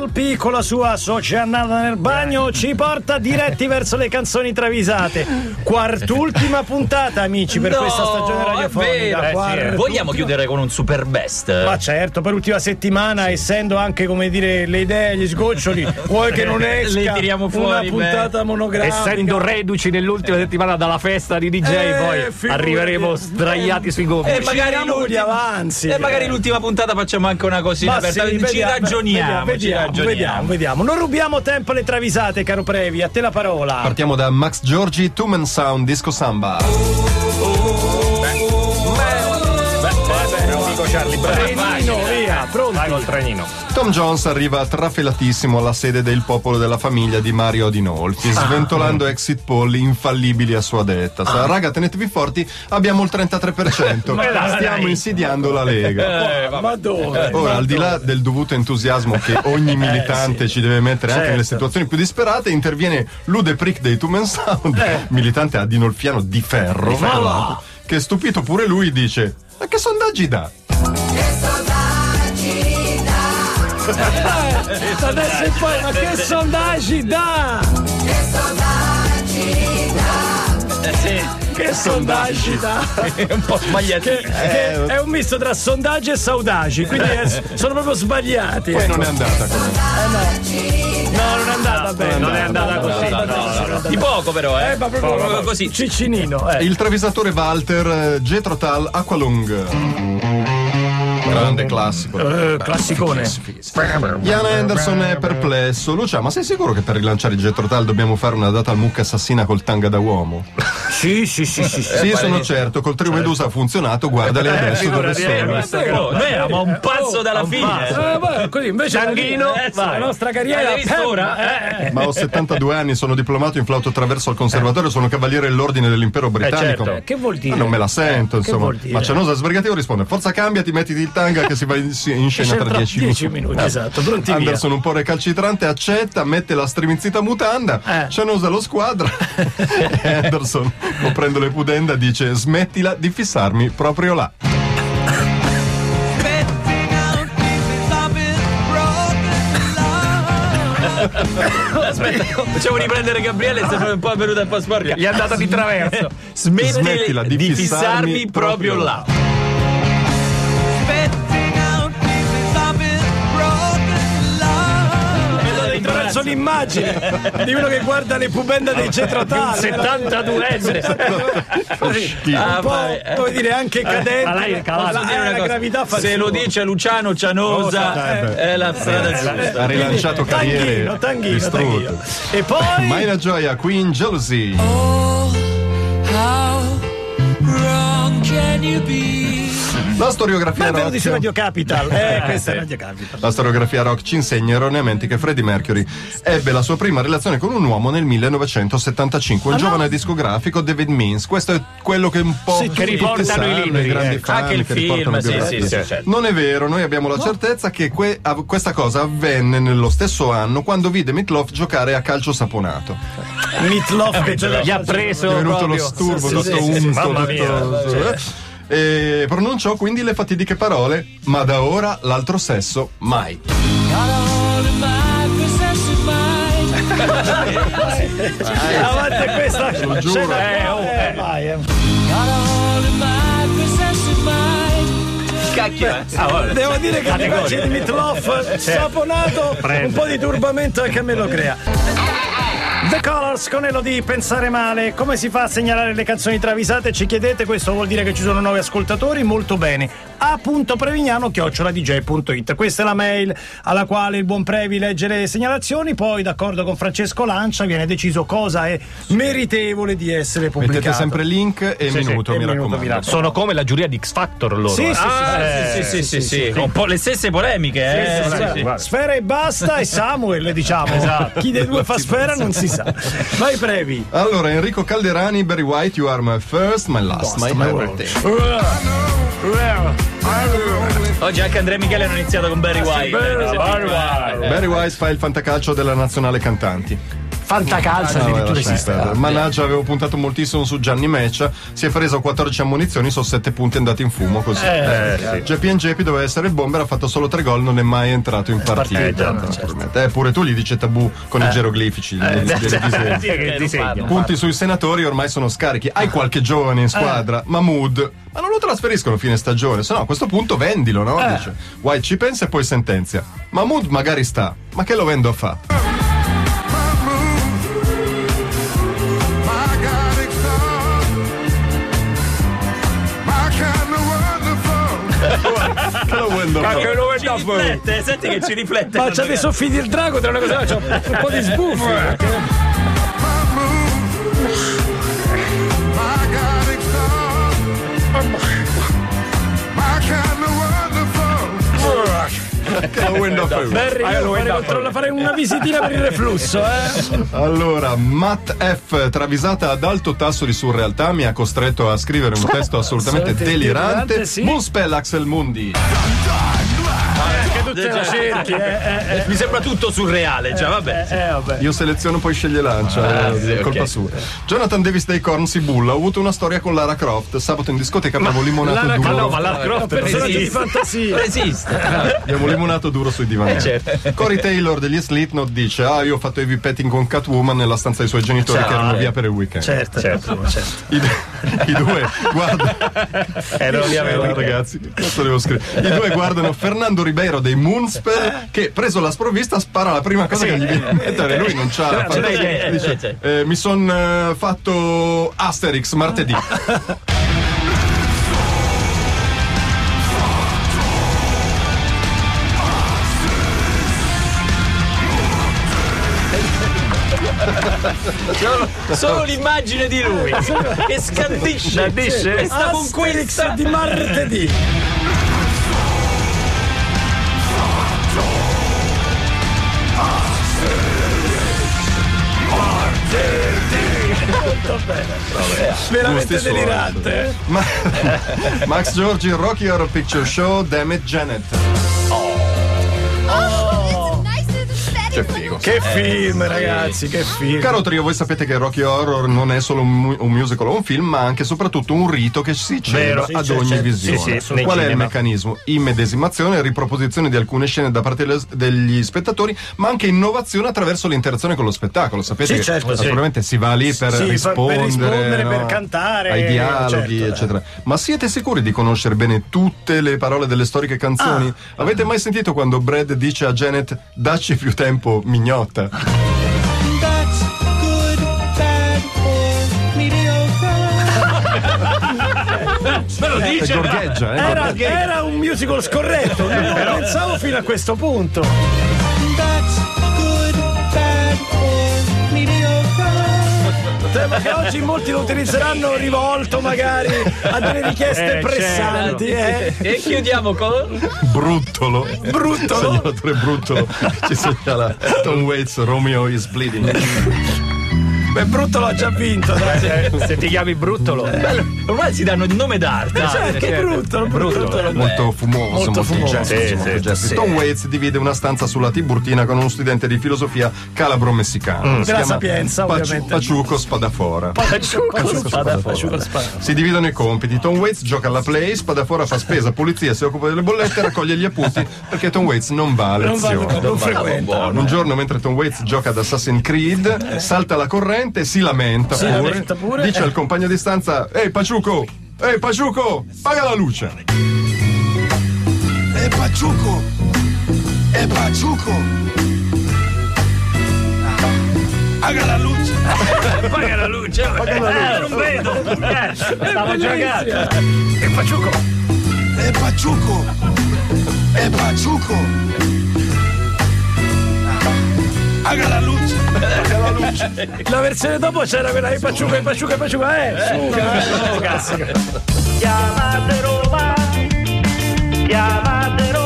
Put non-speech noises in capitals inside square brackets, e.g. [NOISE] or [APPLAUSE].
LP con la sua Sociannata nel bagno ci porta diretti [LAUGHS] verso le canzoni travisate. Quart'ultima puntata, amici, per No, questa stagione radiofonica. Eh, Quart'ultima- Vogliamo chiudere con un super best? Ma certo, per l'ultima settimana, essendo anche come dire le idee, gli sgoccioli, vuoi che non [LAUGHS] esca Le tiriamo una fuori, puntata monografica. Essendo reduci nell'ultima settimana dalla festa di DJ, Eh, poi figurati. arriveremo sdraiati sui gomiti. E magari, Finiamo l'ulti- di avanzi. e magari l'ultima puntata facciamo anche una cosina Ma aperta. sì, ci vediamo, ragioniamo, vediamo, ci ragioniamo. vediamo, vediamo. Non rubiamo tempo alle travisate, caro Previ, a te la parola. Partiamo da Max Giorgi, Two Man Sound, Disco Samba. amico Charlie Brown. Trenino, via, pronti. Vai col trenino. Tom Jones arriva trafelatissimo alla sede del popolo della famiglia di Mario Adinolfi, sventolando exit poll infallibili a sua detta. Sa, Raga, tenetevi forti, abbiamo il 33%. [LAUGHS] Ma dai. Stiamo insidiando la Lega. Eh, Ma dove? Ora, al di là del dovuto entusiasmo che ogni [LAUGHS] militante ci deve mettere anche Certo. nelle situazioni più disperate, interviene Lude Prick dei Two Man Sound, militante adinolfiano di ferro, tra l'altro, che stupito pure lui dice: Ma che sondaggi dà? Adesso e poi, ma che sondaggi dà? Eh, sì, Che sondaggi dà? è [LAUGHS] un po' sbagliato. Che, che è un misto tra sondaggi e saudagi, quindi è- sono proprio sbagliati. Poi ecco. non è andata così. No, non è andata bene. non è andata No, no, così. no, no, No, no, no, no, no. no. Di poco però, eh. Eh, ma proprio, Proprio così. Ciccinino, eh. Il travisatore Walter eh, Jethro Tull Aqualung. Grande classico. Eh, classicone. Ian Anderson è perplesso. Lucia, ma sei sicuro che per rilanciare il Jethro Tull dobbiamo fare una data al mucca assassina col tanga da uomo? Sì, sì, sì, sì. sì. Sì, sono certo, col trio Medusa ha funzionato, guardali adesso dove eh, sono. Oh, noi eravamo a un passo dalla fine. Eh, beh, così invece Sanghino, eh, la nostra carriera ora? eh, Ma ho 72 anni, sono diplomato in flauto attraverso al conservatorio, sono cavaliere dell'ordine dell'impero britannico. certo. Che vuol dire? Ma non me la sento, insomma. Ma Cianosa sbrigativo risponde: Forza cambiati, mettiti il tanga che si va in, in scena tra 10 minuti. 10 minuti, esatto, pronti via. Anderson un po' recalcitrante accetta, mette la striminzita mutanda, Eh. Cianosa lo squadra [LAUGHS] e Anderson, coprendo le pudenda, dice smettila di fissarmi proprio là. Aspetta, facciamo riprendere Gabriele, sembra un po' venuta un po' sporca. Gli è andata di traverso. Smetti Smettila di di, fissarmi fissarmi proprio proprio là. Attraverso l'immagine di uno che guarda le pubende dei cetrotali. 72enne. Ah, un po', eh. come dire, anche cadente. ma lei è calato. la, eh, una la cosa? gravità fa Se lo dice Luciano Cianosa, eh, beh. è la strada giusta. Ha rilanciato carriere Tanghino, tanghino, tanghino. E poi Mai la gioia, Queen Jealousy. La storiografia benvenuti su rock. Radio Capital. [LAUGHS] Eh, questa è Radio Capital. La storiografia rock ci insegna erroneamente che Freddie Mercury ebbe la sua prima relazione con un uomo nel 1975, un giovane discografico David Means. Questo è quello che un po' Sì, che tutti riportano sanno, i libri, grandi ecco. fan Anche il che riportano film, sì, sì, sì, certo. Non è vero, noi abbiamo la certezza che que- av- questa cosa avvenne nello stesso anno quando vide Meatloaf giocare a calcio saponato. Meatloaf che [LAUGHS] ce Gli ha preso È venuto lo sturbo, Sì, tutto sì, sì, unto, mamma mia. tutto- E pronunciò quindi le fatidiche parole, ma da ora l'altro sesso mai. Avanti questa Lo giuro. Eh, oh, eh, vai, eh. Cacchio, eh. Ah. Devo dire che l'immagine di Meatloaf saponato un po' di turbamento anche a me lo crea. Colors con Elodie, pensare male. Come si fa a segnalare le canzoni travisate? Ci chiedete, questo vuol dire che ci sono nuovi ascoltatori? Molto bene. a.prevignano chioccioladj.it. Questa è la mail alla quale il buon Previ legge le segnalazioni, poi d'accordo con Francesco Lancia viene deciso cosa è meritevole di essere pubblicato. Mettete sempre link e Sì, minuto, sì, mi minuto, raccomando. mi raccomando. Sono come la giuria di X Factor loro. Sì, eh. sì, sì, sì, sì, sì, sì, sì. Un po' le stesse polemiche, eh. Sì, Sì, sì, sì. sì. Sfera e basta e Samuel, diciamo. Chi dei due fa sfera non si sa. Vai Previ. Allora, Enrico Calderani, Barry White, You Are My First, My Last, My Everything. Oggi anche Andrea e Michele hanno iniziato con Barry White. Barry White fa il fantacalcio della nazionale cantanti. Fantacalcio No, addirittura esiste. perdere. Mannaggia, avevo puntato moltissimo su Gianni Meccia. Si è preso 14 ammunizioni, sono 7 punti andati in fumo così. Eh, Geppi Geppi doveva essere il bomber, ha fatto solo 3 gol, non è mai entrato in partita. naturalmente. Eh, pure tu gli dice tabù con i geroglifici. gli- gli- gli disegni. Sì, che disegno. Punti sui senatori ormai sono scarichi. Hai qualche giovane in squadra? Mahmood. Ma non lo trasferiscono a fine stagione, se no a questo punto vendilo, no? Dice. White ci pensa e poi sentenzia. Mahmood magari sta, ma che lo vendo a fa? Wonderful. Che lo? Ci riflette, senti che ci riflette. Ma c'ha dei soffi del drago tra una cosa c'ha un po' di sbuffi. Wonderful. Che lo vendo a fa? Berry, io farei, farei una visitina per il reflusso, eh. Allora, Matt F, travisata ad alto tasso di surrealtà, mi ha costretto a scrivere un testo assolutamente Assolutamente delirante. delirante, sì. Moonspell Axel Mundi. Che tutte le cerchi, eh, eh, Mi sembra tutto surreale, già, vabbè. eh, eh, vabbè. Io seleziono poi sceglie lancia, Ah, eh, sì, è colpa ok. sua. Jonathan Davis dei Korn si bulla, ho avuto una storia con Lara Croft. Sabato in discoteca abbiamo limonato Lara duro. Croft, ma Lara Croft personaggio di esiste. fantasia. Esiste. [LAUGHS] Abbiamo limonato duro sui divani. certo. Corey Taylor degli Slipknot dice: Ah, io ho fatto heavy petting con Catwoman nella stanza dei suoi genitori che erano via per il weekend. Certo, certo, certo. I, i due [LAUGHS] guardano. Ero lì a Eh, ragazzi, questo devo scrivere. I due guardano Fernando Ribeiro dei Moonspell che preso la sprovvista spara la prima cosa che gli viene in mente. Lui non c'ha la Dice, cioè. eh, mi sono fatto Asterix martedì. Solo l'immagine di lui che scandisce. Scandisce? Questa Asterix conquista. di martedì. Veramente Gusti suoi. delirante. Ma- [LAUGHS] Max Giorgi, Rocky Horror Picture Show, Damn it Janet. Che figo. Che film, ragazzi, che film. Caro trio, voi sapete che Rocky Horror non è solo un, mu- un musical o un film, ma anche e soprattutto un rito che si celebra Sì, ad c'è- ogni c'è- visione. sì, sì, Qual è il meccanismo? Immedesimazione riproposizione di alcune scene da parte degli spettatori, ma anche innovazione attraverso l'interazione con lo spettacolo. Sapete Sì, che certo, sì. naturalmente si va lì per Sì, fa- per rispondere, rispondere, no? per cantare, ai dialoghi, certo. eccetera. Ma siete sicuri di conoscere bene tutte le parole delle storiche canzoni? Ah. Avete mai sentito quando Brad dice a Janet dacci più tempo, mignotta? Mediocre. Me lo dice. gorgheggia, eh? Era, era un musical scorretto, non lo pensavo fino a questo punto. That's Che oggi molti lo utilizzeranno rivolto magari a delle richieste Eh, pressanti. Eh. E chiudiamo con. Bruttolo. Bruttolo. Segnalatore bruttolo. Ci segnala Tom Waits, Romeo is bleeding. Beh, Bruttolo ha già vinto. Dai. Se ti chiami Bruttolo. Bello, ormai si danno il nome d'arte. Cioè, che Bruttolo, Bruttolo. Molto fumoso, molto, Molto fumoso. jazz, Sì, molto sì, sì. Tom Waits divide una stanza sulla Tiburtina con uno studente di filosofia calabro-messicano. Si Della chiama Sapienza, Paci- ovviamente. Paciuco Spadafora. Paciuco, spada, Paciuco, spada. Si dividono i compiti. Tom Waits gioca alla play, Spadafora fa spesa, polizia si occupa delle bollette e [LAUGHS] raccoglie gli appunti perché Tom Waits non va a Non va, lezione. non frequenta. Un giorno, mentre Tom Waits gioca ad Assassin's Creed, salta la corrente, si lamenta, Si pure, lamenta pure. dice al compagno di stanza: Ehi Paciuco, ehi Paciuco, paga la luce. E Paciuco. E Paciuco. Haga [LAUGHS] la luce. Paga la luce. Eh, non vedo. [LAUGHS] Eh, Stavo giocando. E Paciuco. E Paciuco. E Paciuco. La versione dopo c'era quella di Paciuco e Paciuco e Paciuco. Eh, su, classico. Chiamate Roma, chiamate Roma.